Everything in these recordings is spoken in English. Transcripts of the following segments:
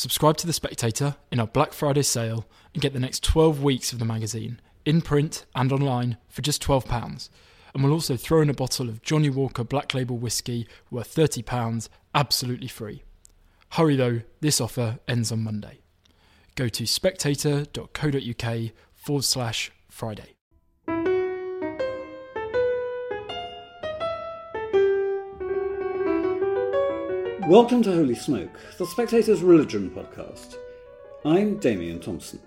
Subscribe to The Spectator in our Black Friday sale and get the next 12 weeks of the magazine, in print and online, for just £12. And we'll also throw in a bottle of Johnnie Walker Black Label Whiskey worth £30 absolutely free. Hurry though, this offer ends on Monday. Go to spectator.co.uk forward slash Friday. Welcome to Holy Smoke, the Spectator's religion podcast. I'm Damian Thompson.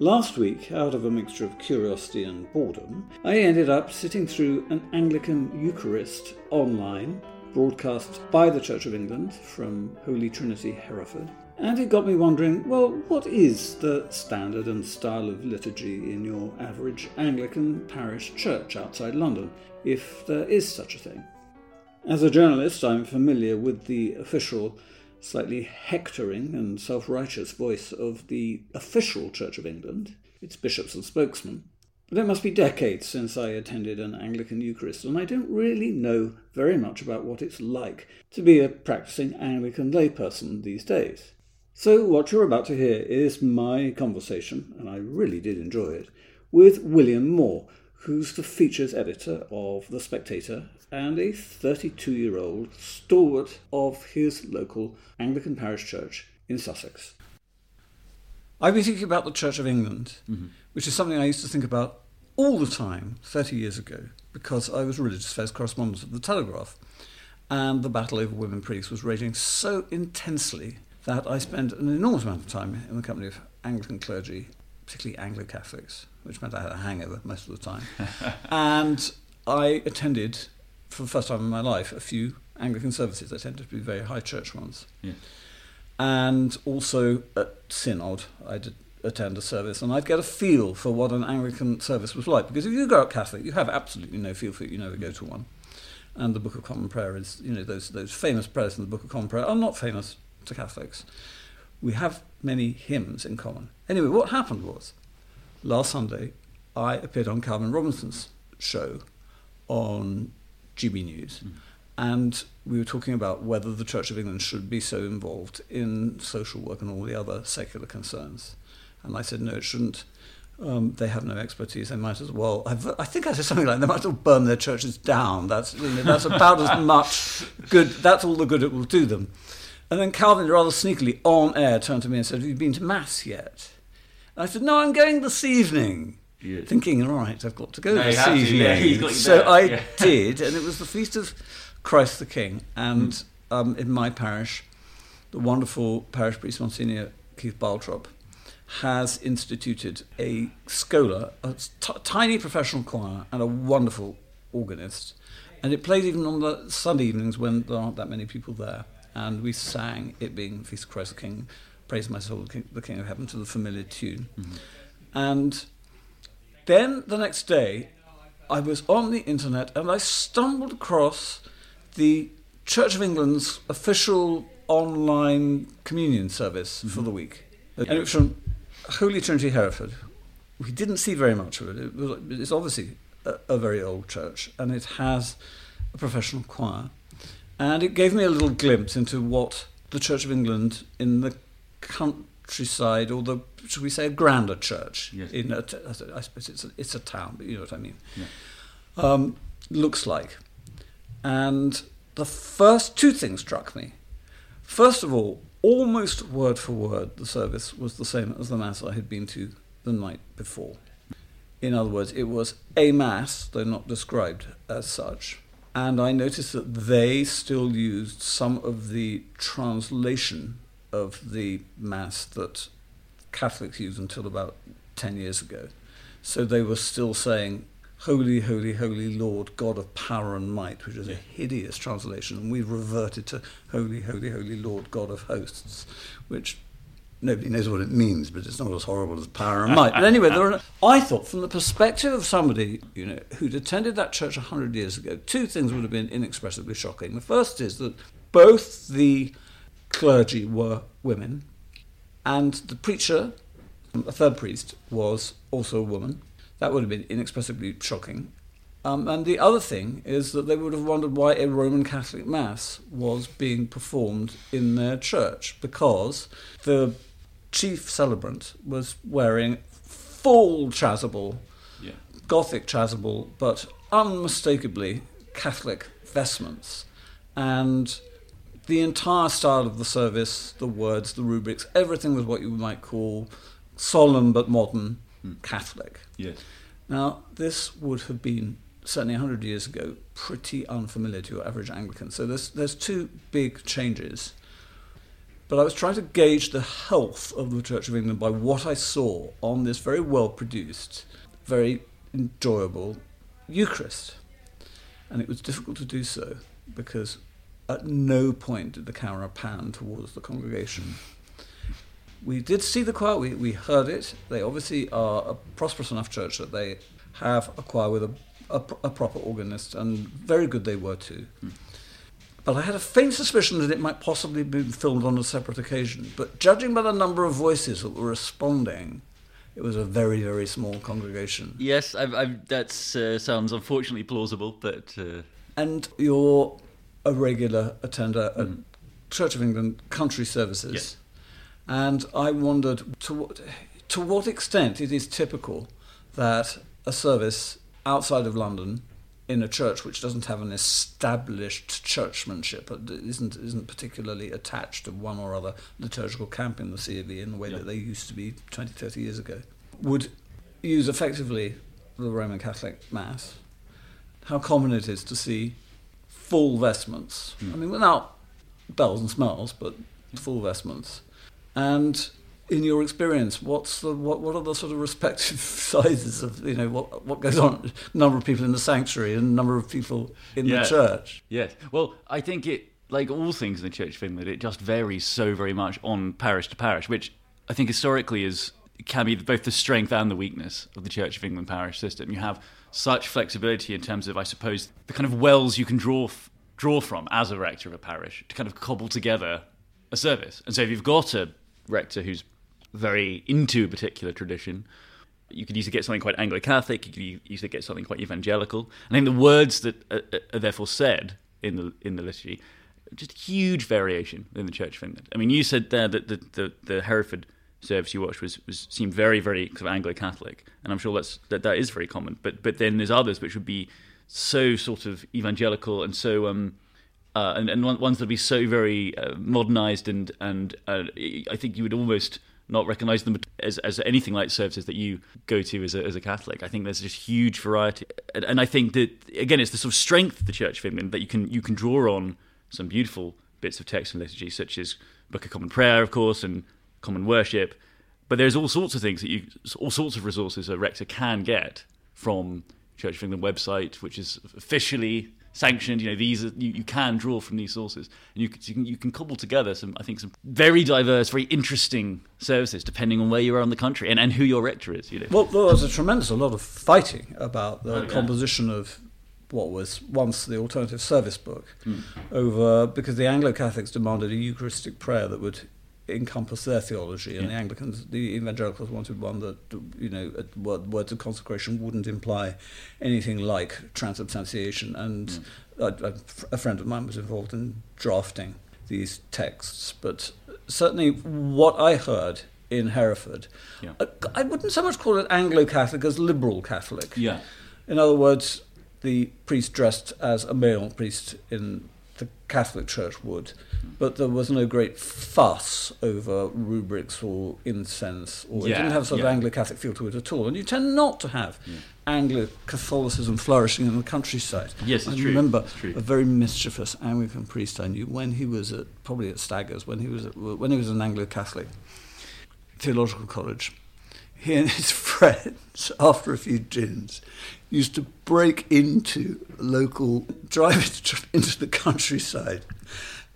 Last week, out of a mixture of curiosity and boredom, I ended up sitting through an Anglican Eucharist online, broadcast by the Church of England from Holy Trinity, Hereford. And it got me wondering well, what is the standard and style of liturgy in your average Anglican parish church outside London, if there is such a thing? As a journalist, I'm familiar with the official, slightly hectoring and self righteous voice of the official Church of England, its bishops and spokesmen. But it must be decades since I attended an Anglican Eucharist, and I don't really know very much about what it's like to be a practicing Anglican layperson these days. So, what you're about to hear is my conversation, and I really did enjoy it, with William Moore, who's the features editor of The Spectator and a 32 year old stalwart of his local Anglican parish church in Sussex. I've been thinking about the Church of England, mm-hmm. which is something I used to think about all the time 30 years ago because I was religious affairs correspondent of the Telegraph. And the battle over women priests was raging so intensely that I spent an enormous amount of time in the company of Anglican clergy, particularly Anglo Catholics, which meant I had a hangover most of the time. and I attended for the first time in my life, a few Anglican services. They tended to be very high church ones. Yeah. And also at Synod, I did attend a service, and I'd get a feel for what an Anglican service was like. Because if you go out Catholic, you have absolutely no feel for it. You never go to one. And the Book of Common Prayer is, you know, those those famous prayers in the Book of Common Prayer are not famous to Catholics. We have many hymns in common. Anyway, what happened was, last Sunday, I appeared on Calvin Robinson's show on GB News. Mm. And we were talking about whether the Church of England should be so involved in social work and all the other secular concerns. And I said, no, it shouldn't. Um, they have no expertise. They might as well. I've, i think I said something like they might as well burn their churches down. That's you know, that's about as much good. That's all the good it will do them. And then Calvin, rather sneakily, on air, turned to me and said, "Have you been to mass yet?" And I said, "No, I'm going this evening." Yeah. thinking, right, I've got to go no, this evening. Yeah, so I yeah. did, and it was the feast of Christ the King. And mm. um, in my parish, the wonderful parish priest Monsignor Keith Barltrop has instituted a schola, a t- tiny professional choir, and a wonderful organist. And it plays even on the Sunday evenings when there aren't that many people there. And we sang, it being Feast of Christ the King, Praise My Soul, the King, the King of Heaven, to the familiar tune. Mm-hmm. And then the next day, I was on the internet and I stumbled across the Church of England's official online communion service mm-hmm. for the week. And it was from Holy Trinity Hereford. We didn't see very much of it. it was, it's obviously a, a very old church and it has a professional choir. And it gave me a little glimpse into what the Church of England in the countryside or the should we say a grander church yes. in a, I suppose it's a, it's a town but you know what I mean. Yeah. um, looks like. And the first two things struck me. First of all almost word for word the service was the same as the mass I had been to the night before. In other words it was a mass though not described as such. And I noticed that they still used some of the translation of the Mass that Catholics used until about 10 years ago. So they were still saying, Holy, holy, holy Lord, God of power and might, which is a hideous translation. And we've reverted to Holy, holy, holy Lord, God of hosts, which nobody knows what it means, but it's not as horrible as power and might. But anyway, are, I thought from the perspective of somebody you know who'd attended that church 100 years ago, two things would have been inexpressibly shocking. The first is that both the clergy were women, and the preacher, a third priest, was also a woman. That would have been inexpressibly shocking. Um, and the other thing is that they would have wondered why a Roman Catholic Mass was being performed in their church because the chief celebrant was wearing full chasuble, Yeah. Gothic chasuble, but unmistakably Catholic vestments. And the entire style of the service, the words, the rubrics, everything was what you might call solemn but modern hmm. Catholic. Yes. Now, this would have been certainly 100 years ago pretty unfamiliar to your average Anglican. So there's, there's two big changes. But I was trying to gauge the health of the Church of England by what I saw on this very well produced, very enjoyable Eucharist. And it was difficult to do so because at no point did the camera pan towards the congregation. We did see the choir, we, we heard it. They obviously are a prosperous enough church that they have a choir with a, a, a proper organist, and very good they were too. But I had a faint suspicion that it might possibly be filmed on a separate occasion. But judging by the number of voices that were responding, it was a very, very small congregation. Yes, that uh, sounds unfortunately plausible, but uh, And you're a regular attender at hmm. Church of England country services. Yes. And I wondered to what, to what extent it is typical that a service outside of London in a church which doesn't have an established churchmanship, isn't, isn't particularly attached to one or other liturgical camp in the C of E in the way Yeah. that they used to be 20, 30 years ago, would use effectively the Roman Catholic Mass. How common it is to see full vestments. Hmm. I mean, without bells and smells, but full vestments. And in your experience, what's the what, what are the sort of respective sizes of you know what what goes on? Number of people in the sanctuary and number of people in Yeah. the church. Yes. Well, I think it, like all things in the Church of England, it just varies so very much on parish to parish, which I think historically is can be both the strength and the weakness of the Church of England parish system. You have such flexibility in terms of, I suppose, the kind of wells you can draw f- draw from as a rector of a parish to kind of cobble together a service. And so, if you've got a rector who's very into a particular tradition, you could easily get something quite Anglo-Catholic. You could easily get something quite evangelical. I think the words that are, are therefore said in the in the liturgy, just huge variation in the Church of England. I mean, you said there that the the, the Hereford service you watched was, was seemed very very sort of Anglo-Catholic, and I'm sure that's that that is very common. But but then there's others which would be so sort of evangelical and so um uh, and, and one- ones that would be so very uh, modernized and and uh, I think you would almost not recognize them as, as anything like services that you go to as a, as a Catholic. I think there's just huge variety, and, and I think that again, it's the sort of strength of the Church of England that you can you can draw on some beautiful bits of text and liturgy, such as Book of Common Prayer, of course, and Common Worship. But there's all sorts of things that you, all sorts of resources a rector can get from Church of England website, which is officially sanctioned. You know, these are, you, you can draw from these sources, and you, can- you can you can cobble together some, I think, some very diverse, very interesting services depending on where you are in the country and, and who your rector is. You know, Well, there was a tremendous a lot of fighting about the Oh, yeah. composition of what was once the alternative service book Hmm. over because the Anglo Catholics demanded a Eucharistic prayer that would encompass their theology, and Yeah. the Anglicans, the evangelicals wanted one that you know words of consecration wouldn't imply anything like transubstantiation. And Hmm. a, a, friend of mine was involved in drafting these texts, but certainly what I heard in Hereford, Yeah. I, I wouldn't so much call it Anglo Catholic as liberal Catholic. yeah, In other words, the priest dressed as a male priest in Catholic Church would, but there was no great fuss over rubrics or incense, or it didn't have sort yeah. of Anglo Catholic feel to it at all. And you tend not to have Anglo Catholicism flourishing in the countryside. Yes, it's I true. remember true. a very mischievous Anglican priest I knew when he was at probably at Staggers when he was at, when he was an Anglo Catholic theological college. He and his friends, after a few gins, used to break into local, drive into the countryside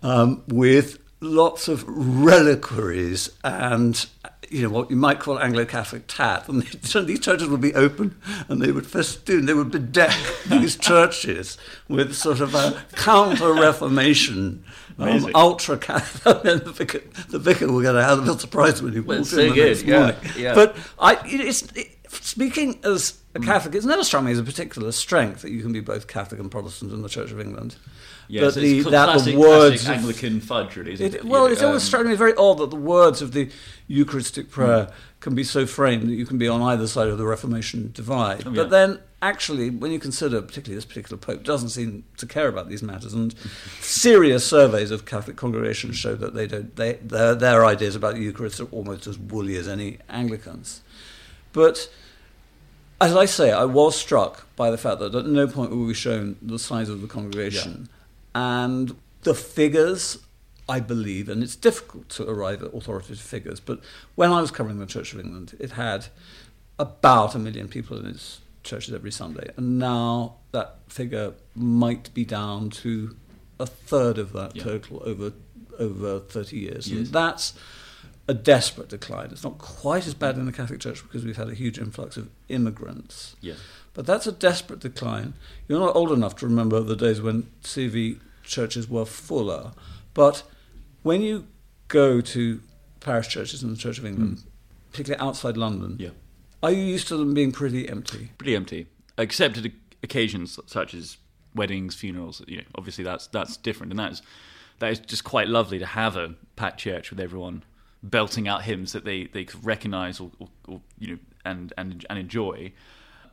um, with lots of reliquaries and you know what you might call Anglo-Catholic tat, and these churches would be open, and they would festoon, they would bedeck these churches with sort of a counter-Reformation, um, ultra-Catholic. the vicar, the vicar will get a little surprised when he walks in so the next yeah, morning. yeah. But I, it's, it, speaking as a Catholic, it's never struck me as a particular strength that you can be both Catholic and Protestant in the Church of England. Yes, That it's the- that the words of- Anglican fudge, really. It, it? well, Yeah, it's always um, struck me very odd that the words of the Eucharistic prayer can be so framed that you can be on either side of the Reformation divide. Oh, but then, actually, when you consider, particularly this particular Pope, doesn't seem to care about these matters, and serious surveys of Catholic congregations show that they don't. They, their, their ideas about the Eucharist are almost as woolly as any Anglicans. But as I say, I was struck by the fact that at no point were we shown the size of the congregation. And the figures, I believe, and it's difficult to arrive at authoritative figures, but when I was covering the Church of England, it had about a million people in its churches every Sunday. And now that figure might be down to a third of that Yeah. total over over 30 years. And that's a desperate decline. It's not quite as bad in the Catholic Church because we've had a huge influx of immigrants. Yes. But that's a desperate decline. You're not old enough to remember the days when CV churches were fuller. But when you go to parish churches in the Church of England, hmm. particularly outside London, Yeah. are you used to them being pretty empty? pretty empty, except at occasions such as weddings, funerals. You know, obviously that's that's different, and that's that is just quite lovely to have a packed church with everyone belting out hymns that they they could recognise or, or, or you know and and and enjoy.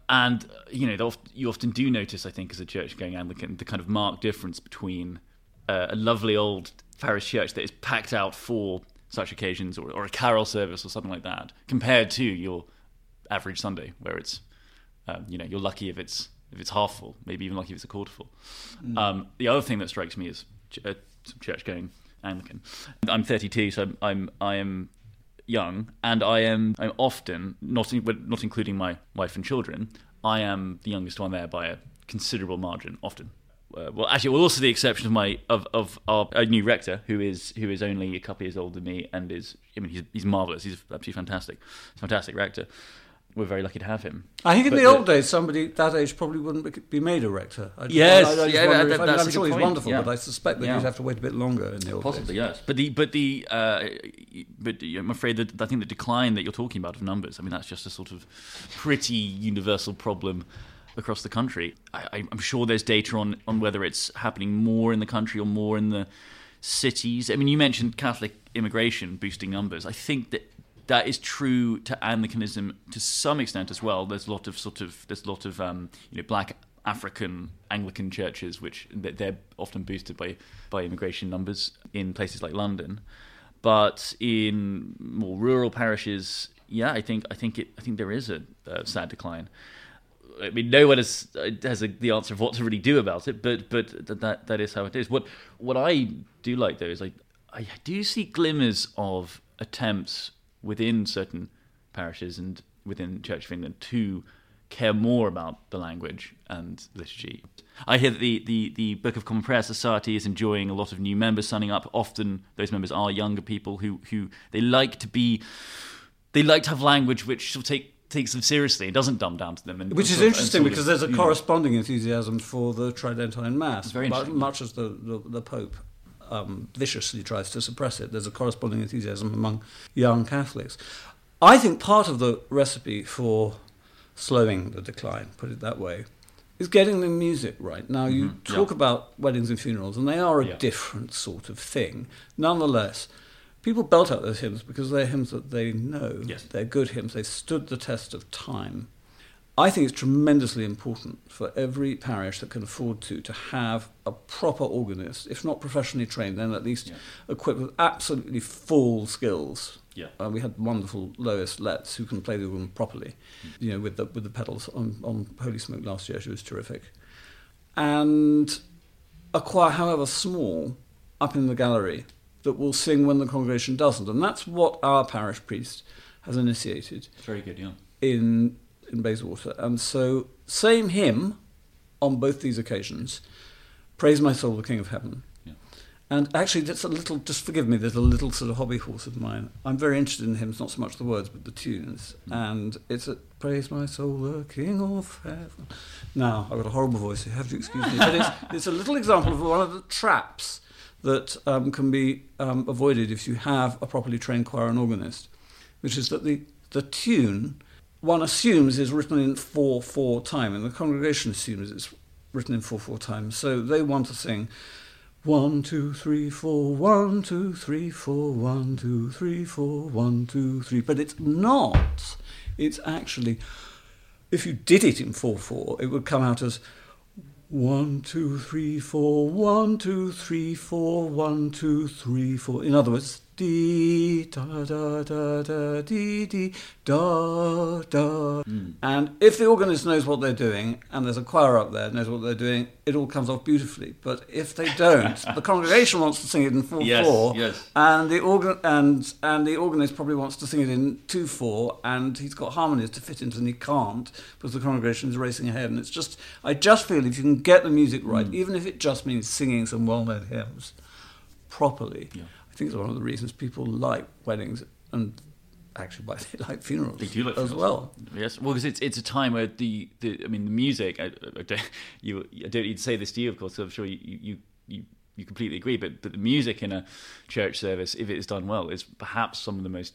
And you know, you often do notice, I think, as a church-going Anglican, the kind of marked difference between uh, a lovely old parish church that is packed out for such occasions, or, or a carol service, or something like that, compared to your average Sunday, where it's um, you know you're lucky if it's if it's half full, maybe even lucky if it's a quarter full. Um, the other thing that strikes me is ch- uh, church-going Anglican. I'm 32, so I'm, I'm I am young, and I am I'm often not not including my wife and children. I am the youngest one there by a considerable margin, often. Uh, well, actually, well, also the exception of my of of our a new rector, who is who is only a couple years older than me, and is I mean he's he's marvelous. He's absolutely fantastic, fantastic rector. We're very lucky to have him. I think in But the, the- old days, somebody that age probably wouldn't be- made a rector. I, Yes, I, I just yeah, that- if- I mean, that's I'm a sure he's point, wonderful, yeah. but I suspect that Yeah. you'd have to wait a bit longer in the old Possibly, days. yes. But the but the uh, but I'm afraid that I think the decline that you're talking about of numbers. I mean, that's just a sort of pretty universal problem across the country. I, I- I'm sure there's data on on whether it's happening more in the country or more in the cities. I mean, you mentioned Catholic immigration boosting numbers. I think that. That is true to Anglicanism to some extent as well. There's a lot of sort of there's a lot of um, you know black African Anglican churches, which they're often boosted by by immigration numbers in places like London. But in more rural parishes, yeah, I think I think it I think there is a, a sad decline. I mean, no one has has a, the answer of what to really do about it, but but th- that that is how it is. What what I do like though is I I do see glimmers of attempts within certain parishes and within Church of England to care more about the language and liturgy. I hear that the, the, the Book of Common Prayer Society is enjoying a lot of new members signing up. Often those members are younger people who, who they like to be they like to have language which sort of take takes them seriously. It doesn't dumb down to them. And Which is sort of- interesting sort of, because there's a you know, corresponding enthusiasm for the Tridentine Mass, much as the, the, the Pope um, viciously tries to suppress it. There's a corresponding enthusiasm among young Catholics. I think part of the recipe for slowing the decline, put it that way, is getting the music right. Now, you Mhm, talk yeah. about weddings and funerals, and they are a Yeah. different sort of thing. Nonetheless, people belt out those hymns because they're hymns that they know. Yes. They're good hymns. They've stood the test of time. I think it's tremendously important for every parish that can afford to to have a proper organist, if not professionally trained, then at least Yeah. equipped with absolutely full skills. Yeah. Uh, we had wonderful Lois Letts who can play the organ properly, you know, with the with the pedals on, on Holy Smoke last year. She was terrific, and a choir, however small, up in the gallery that will sing when the congregation doesn't, and that's what our parish priest has initiated It's very good, yeah. in in Bayswater. And so, same hymn on both these occasions. Praise my soul, the King of Heaven. Yeah. And actually, that's a little. Just forgive me. There's a little sort of hobby horse of mine. I'm very interested in hymns, not so much the words, but the tunes. And it's a praise my soul, the King of Heaven. Now I've got a horrible voice. You have to excuse me, but it's it's a little example of one of the traps that um, can be um, avoided if you have a properly trained choir and organist, which is that the the tune one assumes is written in 4 4 time, and the congregation assumes it's written in 4 4 time. So they want to sing one, two, three, four, one, two, three, four, one, two, three, four, one, two, three. But it's not. It's actually, if you did it in 4 4, it would come out as one, two, three, four, one, two, three, four, one, two, three, four. In other words, dee da da da da dee dee da da. Mm. And if the organist knows what they're doing, and there's a choir up there knows what they're doing, it all comes off beautifully. But if they don't, the congregation wants to sing it in four yes, four, yes. and the organ and and the organist probably wants to sing it in two four, and he's got harmonies to fit into, and he can't because the congregation is racing ahead. And it's just, I just feel if you can get the music right, mm. even if it just means singing some well-known hymns properly. Yeah I think it's one of the reasons people like weddings and actually why they like funerals. They do like as well. Yes, well, because it's it's a time where the, the I mean the music. I, I, don't, you I don't need to say this to you, of course. I'm sure you you you. You completely agree, but but the music in a church service, if it is done well, is perhaps some of the most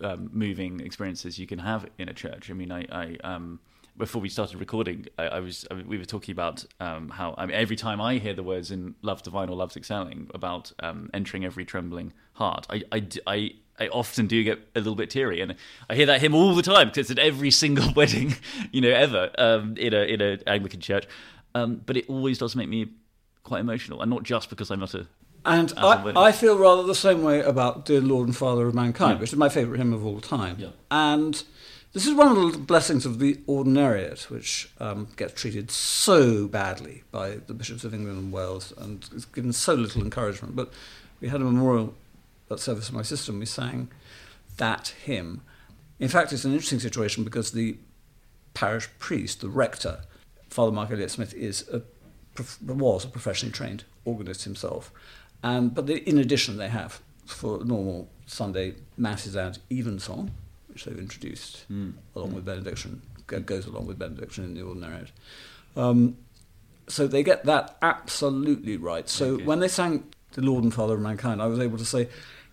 um, moving experiences you can have in a church. I mean, I, I um, before we started recording, I, I was I, we were talking about um, how I mean, every time I hear the words in "Love Divine" or "Love's Excelling" about um, entering every trembling heart, I, I, I, I often do get a little bit teary, and I hear that hymn all the time because it's at every single wedding, you know, ever um, in a in an Anglican church. Um, but it always does make me quite emotional, and not just because I'm not a and I, I, feel rather the same way about Dear Lord and Father of Mankind, yeah. which is my favourite hymn of all time. Yeah. And this is one of the blessings of the ordinariate, which um, gets treated so badly by the bishops of England and Wales and is given so little encouragement. But we had a memorial at service of my sister and we sang that hymn. In fact, it's an interesting situation because the parish priest, the rector, Father Mark Elliott Smith, is a, was a professionally trained organist himself. And, but in addition, they have for normal Sunday masses and evensong, which they've introduced mm. along mm. with benediction, goes along with benediction in the ordinary. Um, so they get that absolutely right. So okay. when they sang the Lord and Father of Mankind, I was able to say,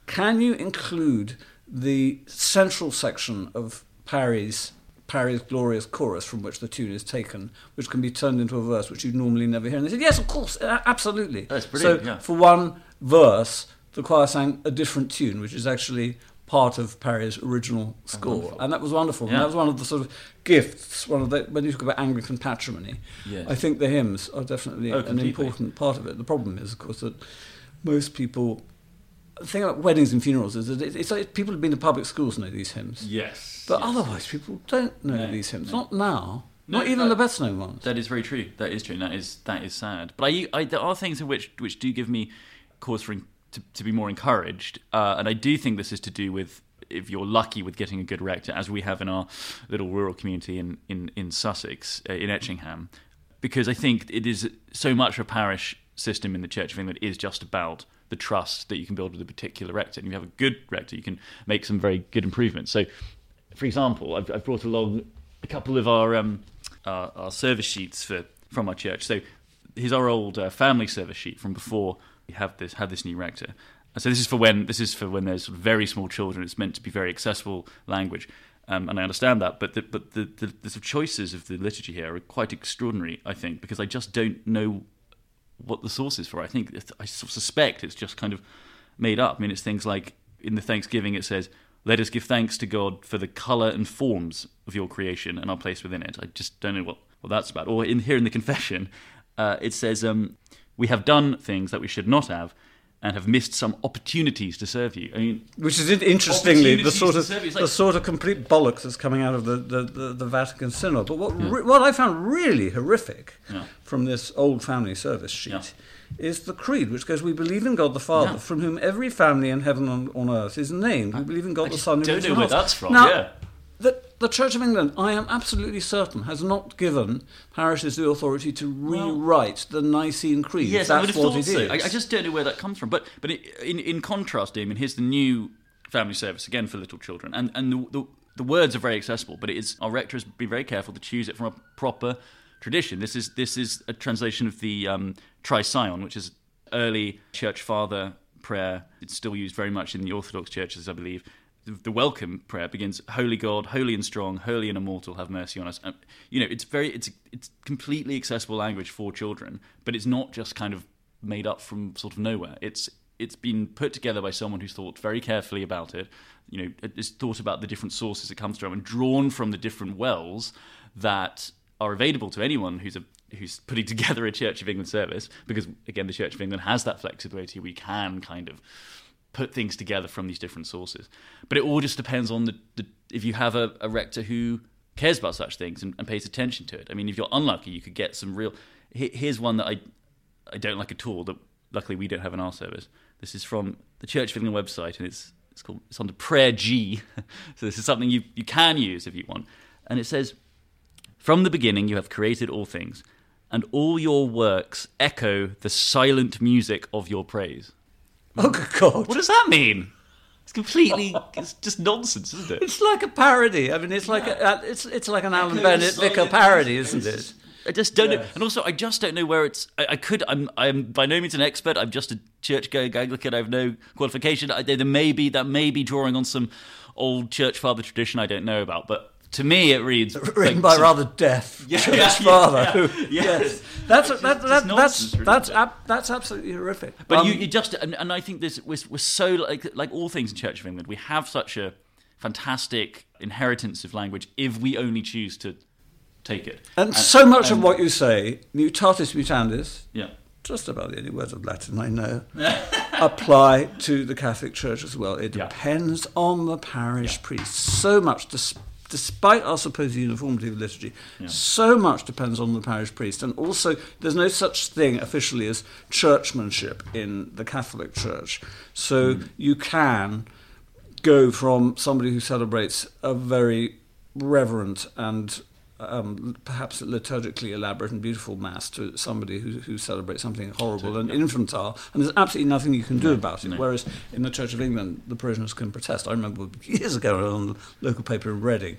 can you include the central section of Parry's Parry's glorious chorus from which the tune is taken, which can be turned into a verse which you'd normally never hear. And they said, yes, of course, absolutely. That's brilliant. So yeah. for one verse, the choir sang a different tune, which is actually part of Parry's original score, and that was wonderful. Yeah. And that was one of the sort of gifts. One of the when you talk about Anglican patrimony, yes. I think the hymns are definitely oh, an important part of it. The problem is, of course, that most people. The thing about weddings and funerals is that it's like people have been to public schools know these hymns. Yes. But yes. otherwise, people don't know no, these hymns. No. Not now. No, Not even that, the best known ones. That is very true. That is true. That is that is sad. But I, I, there are things in which which do give me cause for to, to be more encouraged. Uh, and I do think this is to do with if you're lucky with getting a good rector, as we have in our little rural community in in, in Sussex, uh, in Etchingham, because I think it is so much a parish system in the Church of England is just about the trust that you can build with a particular rector. And if you have a good rector, you can make some very good improvements. So, for example, I've, I've brought along a couple of our, um, our, our service sheets for from our church. So here's our old uh, family service sheet from before have this had this new rector. So this is for when this is for when there's very small children. It's meant to be very accessible language, um, and I understand that. But the, but the, the, the choices of the liturgy here are quite extraordinary. I think because I just don't know what the source is for. I think I suspect it's just kind of made up. I mean, it's things like in the Thanksgiving it says, "Let us give thanks to God for the color and forms of your creation and our place within it." I just don't know what, what that's about. Or in here in the confession, uh, it says, um, "We have done things that we should not have." and have missed some opportunities to serve you. I mean, which is interestingly the sort of like, the sort of complete bollocks that's coming out of the, the, the, the Vatican Synod. But what yeah. re- what I found really horrific yeah. from this old family service sheet. Yeah. Is the creed which goes, We believe in God the Father, from whom every family in heaven and on earth is named. We believe in God I the Son. Don't know where that's from. Now, yeah that the Church of England, I am absolutely certain, has not given parishes the authority to rewrite well, the Nicene Creed. Yes, That's I would have what thought so. I, I, just don't know where that comes from. But but in in contrast, Damian, here's the new family service again for little children, and and the, the, the words are very accessible. But it is our rector has been very careful to choose it from a proper tradition. This is this is a translation of the um, which is early church father prayer. It's still used very much in the Orthodox churches, I believe the welcome prayer begins holy god holy and strong holy and immortal have mercy on us. And, you know it's very it's it's completely accessible language for children but it's not just kind of made up from sort of nowhere. It's it's been put together by someone who's thought very carefully about it you know has thought about the different sources it comes from and drawn from the different wells that are available to anyone who's a who's putting together a Church of England service because again the Church of England has that flexibility. We can kind of put things together from these different sources. But it all just depends on the, the if you have a, a, rector who cares about such things and, and, pays attention to it. I mean, if you're unlucky, you could get some real. Here's one that I I don't like at all. That luckily we don't have in our service. This is from the Church of England website, and it's it's called it's under Prayer G. so this is something you you can use if you want, and it says, "From the beginning you have created all things." And all your works echo the silent music of your praise. Oh, good God. What does that mean? It's completely, it's just nonsense, isn't it? It's like a parody. I mean, it's like a, uh, it's it's like an Alan Bennett Vicar parody, isn't it? I just don't know, and also I just don't know where it's. I, I, could. I'm. I'm by no means an expert. I'm just a church-going Anglican. I have no qualification. I, there may be that may be drawing on some old church father tradition I don't know about, but to me, it reads written by rather deaf yeah, church yeah, father. Yeah, yes, that's that, that, that, that's that's ab- that's absolutely horrific. But um, you, you, just and, and, I think this we're, we're so like like all things in Church of England, we have such a fantastic inheritance of language if we only choose to take it. And, and so much and, of what you say, mutatis mutandis, yeah. just about the only words of Latin I know, apply to the Catholic Church as well. It depends on the parish priest. So much. Dis- despite our supposed uniformity of liturgy, yeah. so much depends on the parish priest. And also, there's no such thing officially as churchmanship in the Catholic Church. So mm. you can go from somebody who celebrates a very reverent and um, perhaps liturgically elaborate and beautiful mass to somebody who, who celebrates something horrible and infantile, and there's absolutely nothing you can do about it. No. Whereas in the Church of England, the parishioners can protest. I remember years ago on the local paper in Reading,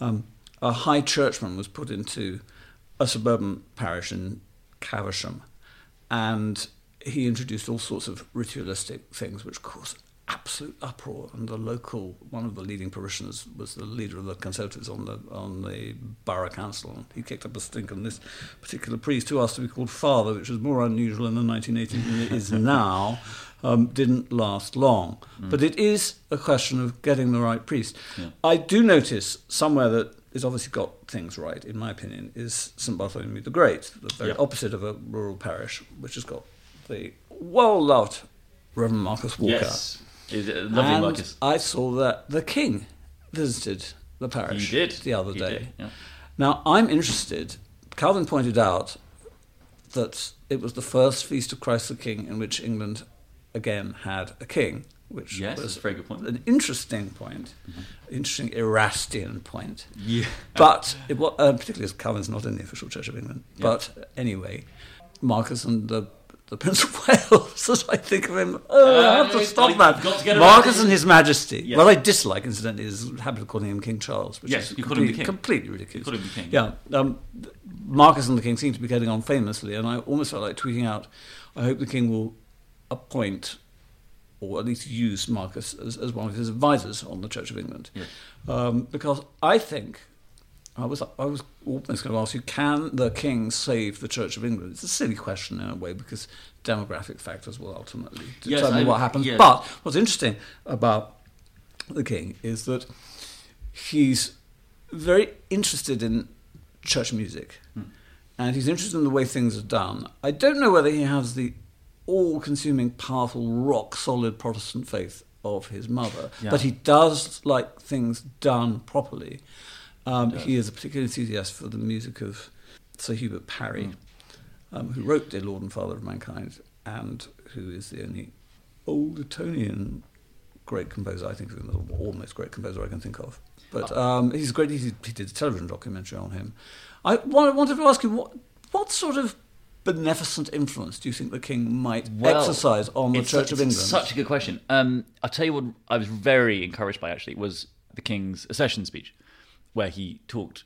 um, a high churchman was put into a suburban parish in Caversham, and he introduced all sorts of ritualistic things, which caused absolute uproar, and the local one of the leading parishioners was the leader of the Conservatives on the on the borough council. And he kicked up a stink, on this particular priest, who asked to be called father, which was more unusual in the 1980s than it is now, um, didn't last long. Mm. But it is a question of getting the right priest. Yeah. I do notice somewhere that is obviously got things right, in my opinion, is St Bartholomew the Great, the very yep. opposite of a rural parish, which has got the well loved Reverend Marcus Walker. Yes. Lovely and Marcus. I saw that the king visited the parish he did. the other he day. Did, yeah. Now, I'm interested. Calvin pointed out that it was the first feast of Christ the King in which England again had a king, which yes, was a very good point. an interesting point, mm-hmm. interesting Erastian point. Yeah. But, it, uh, particularly as Calvin's not in the official Church of England. Yeah. But anyway, Marcus and the the Prince of Wales as I think of him. Oh, uh, I have to stop that. Marcus and His Majesty. Yeah. Well, I dislike, incidentally, his habit of calling him King Charles, which yes, is you completely, him the king. completely ridiculous. You call him the king. Yeah. Um, Marcus and the King seem to be getting on famously, and I almost felt like tweeting out, I hope the King will appoint or at least use Marcus as, as one of his advisors on the Church of England. Yeah. Um, because I think I was I was almost going to ask you: Can the king save the Church of England? It's a silly question in a way because demographic factors will ultimately determine yes, I, what happens. But what's interesting about the king is that he's very interested in church music, hmm. and he's interested in the way things are done. I don't know whether he has the all-consuming, powerful, rock-solid Protestant faith of his mother, yeah. but he does like things done properly. Um, he is a particular enthusiast for the music of Sir Hubert Parry, mm. um, who wrote Dear Lord and Father of Mankind, and who is the only old Etonian great composer I think of him, the almost great composer I can think of. But uh, um, he's great. He, he, did a television documentary on him. I wanted to ask you what what sort of beneficent influence do you think the king might well, exercise on the Church of England? Such a good question. Um, I'll tell you what I was very encouraged by actually was the king's accession speech where he talked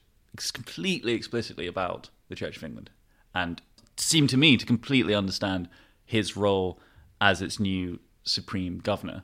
completely explicitly about the Church of England and seemed to me to completely understand his role as its new supreme governor.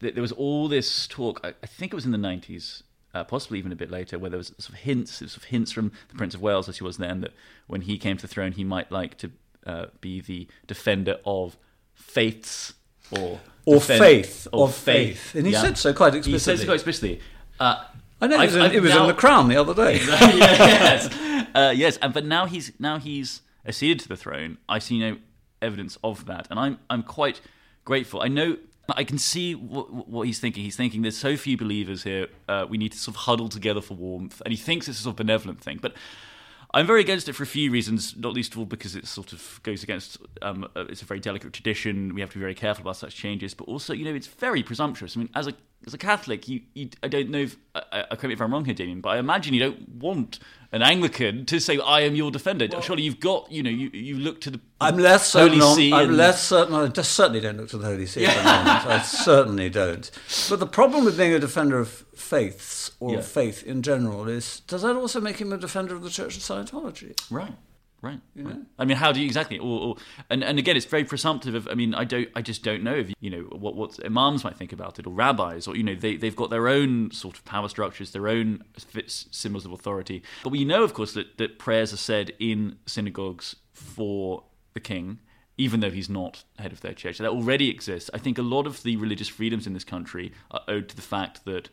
there was all this talk. I, think it was in the nineties, uh, possibly even a bit later, where there was sort of hints, sort of hints from the Prince of Wales, as he was then, that when he came to the throne, he might like to uh, be the defender of faiths or Or defend- faith, or of faith. And he said so quite explicitly. He says explicitly. it quite explicitly. Uh, I know, it was, in, it was now- in the Crown the other day. yes, uh, yes, and but now he's now he's acceded to the throne. I see no evidence of that, and I'm I'm quite grateful. I know I can see what, what he's thinking. He's thinking there's so few believers here. Uh, we need to sort of huddle together for warmth, and he thinks it's a sort of benevolent thing, but. I'm very against it for a few reasons, not least of all because it sort of goes against. Um, uh, it's a very delicate tradition. We have to be very careful about such changes, but also, you know, it's very presumptuous. I mean, as a as a Catholic, you, you I don't know if I, I correct me if I'm wrong here, Damian, but I imagine you don't want an Anglican to say, "I am your defender." Surely you've got, you know, you you look to the I'm less certain. Holy On, I'm less certain. I just certainly don't look to the Holy See at the moment. I certainly don't. But the problem with being a defender of faiths or Yeah. faith in general is does that also make him a defender of the Church of Scientology? Right. Right. right. I mean, how do you exactly? Or, or and, and again, it's very presumptive. Of I mean, I don't. I just don't know if you know what what imams might think about it, or rabbis, or you know, they they've got their own sort of power structures, their own symbols of authority. But we know, of course, that that prayers are said in synagogues for the king. Even though he's not head of their church, that already exists. I think a lot of the religious freedoms in this country are owed to the fact that,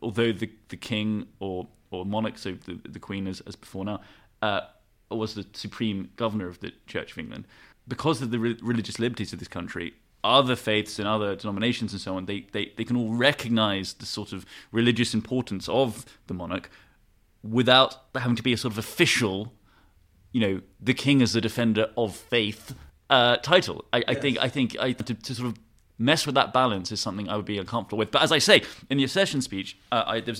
although the the king or or monarch, so the the queen as as before now, uh, was the supreme governor of the Church of England, because of the re- religious liberties of this country, other faiths and other denominations and so on, they, they, they can all recognize the sort of religious importance of the monarch without having to be a sort of official, you know, the king as the defender of faith uh, title. I, I think I think I, to, to sort of mess with that balance is something I would be uncomfortable with. But as I say, in the accession speech, uh, I, there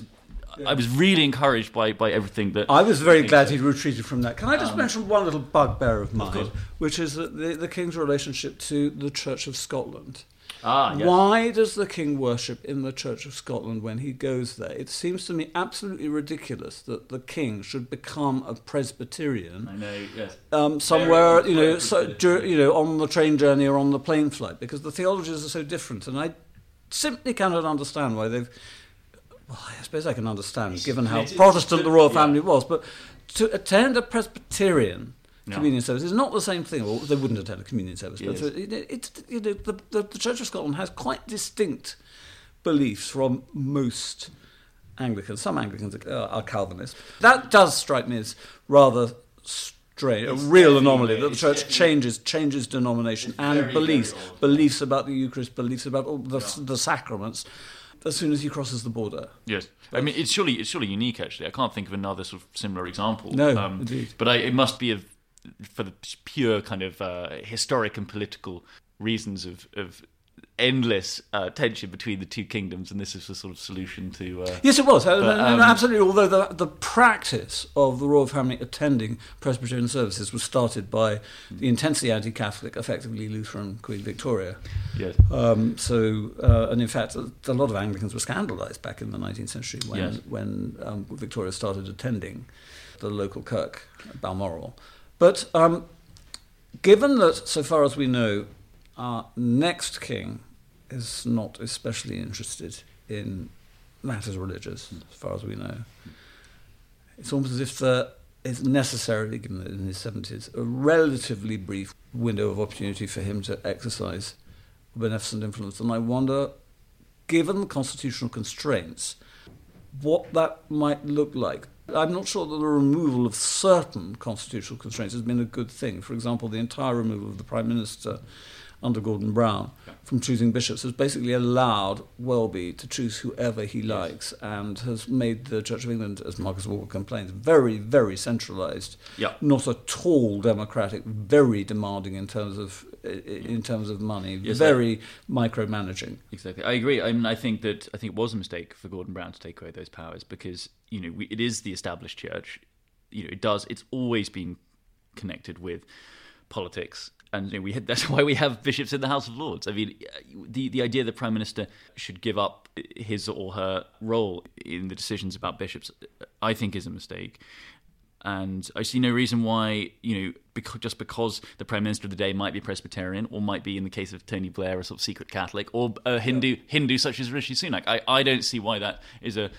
was, I was really encouraged by, by everything that I was very glad he retreated from that. Can I just Um, mention one little bugbear of mine, course. which is that the, the king's relationship to the Church of Scotland. Ah, yes. Why does the king worship in the Church of Scotland when he goes there? It seems to me absolutely ridiculous that the king should become a Presbyterian I know, yes. um, somewhere, Very you know, so, dur- you know, on the train journey or on the plane flight, because the theologies are so different, and I simply cannot understand why they've. Well, I suppose I can understand, given how Protestant the royal yeah. family was, but to attend a Presbyterian Yeah. communion service is not the same thing. Well, they wouldn't attend a communion service, but Yes. it, it's you know, the, the, the Church of Scotland has quite distinct beliefs from most Anglicans. Some Anglicans are, uh, are Calvinists. That does strike me as rather strange, a real anomaly that the church changes changes denomination and very, beliefs, very beliefs about the Eucharist, beliefs about all the, the sacraments, as soon as he crosses the border. Yes, I mean it's surely it's surely unique. Actually, I can't think of another sort of similar example. No, um, indeed. But I, it must be of, for the pure kind of uh, historic and political reasons of of endless uh, tension between the two kingdoms, and this is the sort of solution to. Uh, Yes, it was. Uh, But, no, no, um, absolutely. Although the, the practice of the royal family attending Presbyterian services was started by the intensely anti-Catholic, effectively Lutheran Queen Victoria. yes. Um, so, uh, and in fact, a, a lot of Anglicans were scandalised back in the 19th century when Yes. when um, Victoria started attending the local kirk, Balmoral. But um, given that, so far as we know, our next king is not especially interested in matters religious, hmm. as far as we know, it's almost as if uh, there is necessarily, given that in his 70s, a relatively brief window of opportunity for him to exercise a beneficent influence. And I wonder, given the constitutional constraints, what that might look like. I'm not sure that the removal of certain constitutional constraints has been a good thing. For example, the entire removal of the Prime Minister under Gordon Brown from choosing bishops has basically allowed Welby to choose whoever he likes and has made the Church of England, as Marcus Walker complains, very, very centralised. Yeah. Not at all democratic, very demanding in terms of in terms of money, Yes, I- very micromanaging. Exactly, I agree. I mean, I think that I think it was a mistake for Gordon Brown to take away those powers because you know we, it is the established church. You know, it does. It's always been connected with politics, and you know, we had, that's why we have bishops in the House of Lords. I mean, the the idea that the prime minister should give up his or her role in the decisions about bishops, I think, is a mistake. and I see no reason why you know because, just because the prime minister of the day might be Presbyterian or might be in the case of Tony Blair a sort of secret Catholic or a Hindu yeah. Hindu such as Rishi Sunak. I, I don't see why that is a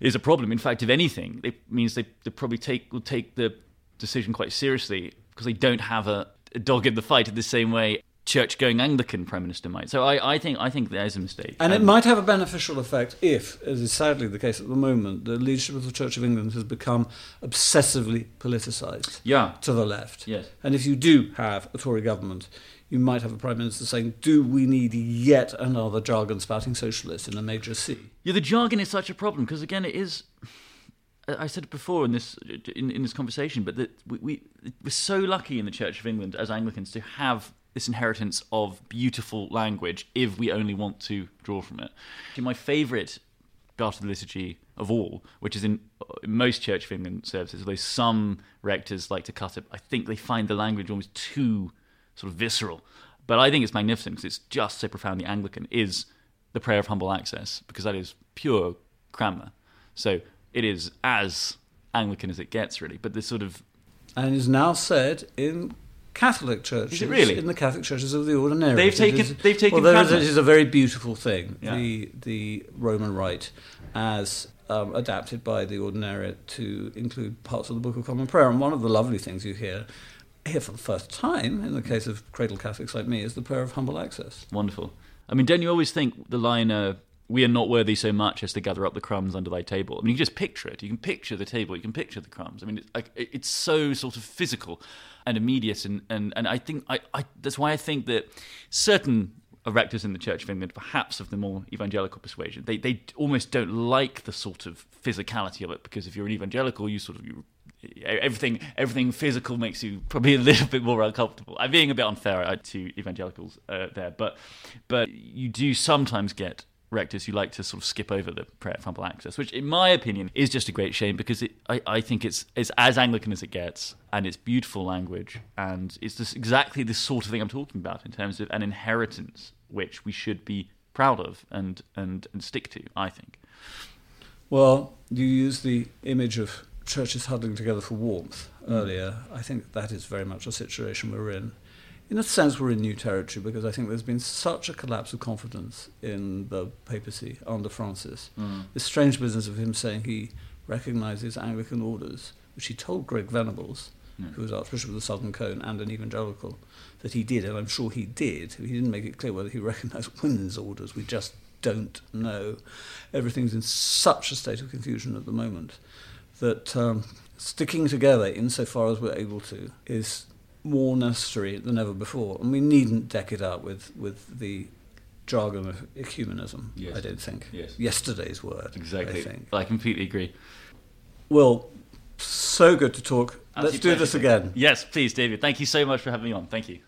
is a problem. In fact, if anything, it means they, they probably take will take the decision quite seriously because they don't have a, dog in the fight in the same way church going Anglican prime minister might. So I, I think I think there's a mistake. And um, it might have a beneficial effect if, as is sadly the case at the moment, the leadership of the Church of England has become obsessively politicised yeah. to the left. Yes. And if you do have a Tory government, you might have a prime minister saying, "Do we need yet another jargon-spouting socialist in a major see?" Yeah, the jargon is such a problem because again, it is. I said it before in this in, in this conversation, but that we, we we're so lucky in the Church of England as Anglicans to have this inheritance of beautiful language if we only want to draw from it. My favourite part of the liturgy of all, which is in, in most Church of England services, although some rectors like to cut it, I think they find the language almost too sort of visceral. But I think it's magnificent because it's just so profoundly Anglican, is the prayer of humble access, because that is pure Cranmer. So it is as Anglican as it gets, really. But this sort of. And is now said in Catholic churches. Is it really? In the Catholic churches of the ordinary. They've taken. Is, they've taken. Well, there is, a very beautiful thing. Yeah. The the Roman Rite, as um, adapted by the ordinariate to include parts of the Book of Common Prayer. And one of the lovely things you hear here for the first time, in the case of cradle Catholics like me, is the prayer of humble access. Wonderful. I mean, don't you always think the line, uh, we are not worthy so much as to gather up the crumbs under thy table? I mean, you can just picture it. You can picture the table, you can picture the crumbs. I mean, it's, like, it's so sort of physical and immediate. And, and, and I think I, I, that's why I think that certain rectors in the Church of England, perhaps of the more evangelical persuasion, they, they almost don't like the sort of physicality of it because if you're an evangelical, you sort of you, everything everything physical makes you probably a little bit more uncomfortable. I'm being a bit unfair to evangelicals uh, there, but but you do sometimes get rectors who like to sort of skip over the prayer of humble access, which, in my opinion, is just a great shame because it, I, I think it's, it's as Anglican as it gets, and it's beautiful language, and it's just exactly the sort of thing I'm talking about in terms of an inheritance which we should be proud of and, and, and stick to, I think. Well, you use the image of churches huddling together for warmth mm. earlier. I think that is very much a situation we're in in a sense, we're in new territory because I think there's been such a collapse of confidence in the papacy under Francis. Mm. This strange business of him saying he recognizes Anglican orders, which he told Greg Venables, mm. who was Archbishop of the Southern Cone and an evangelical, that he did, and I'm sure he did. He didn't make it clear whether he recognized women's orders. We just don't know. Everything's in such a state of confusion at the moment that um, sticking together insofar as we're able to is more necessary than ever before, and we needn't deck it out with, with the jargon of ecumenism. Yes. I don't think. Yes. Yesterday's word. Exactly. I think. I completely agree. Well, so good to talk. Let's do this again. Yes, please, David. Thank you so much for having me on. Thank you.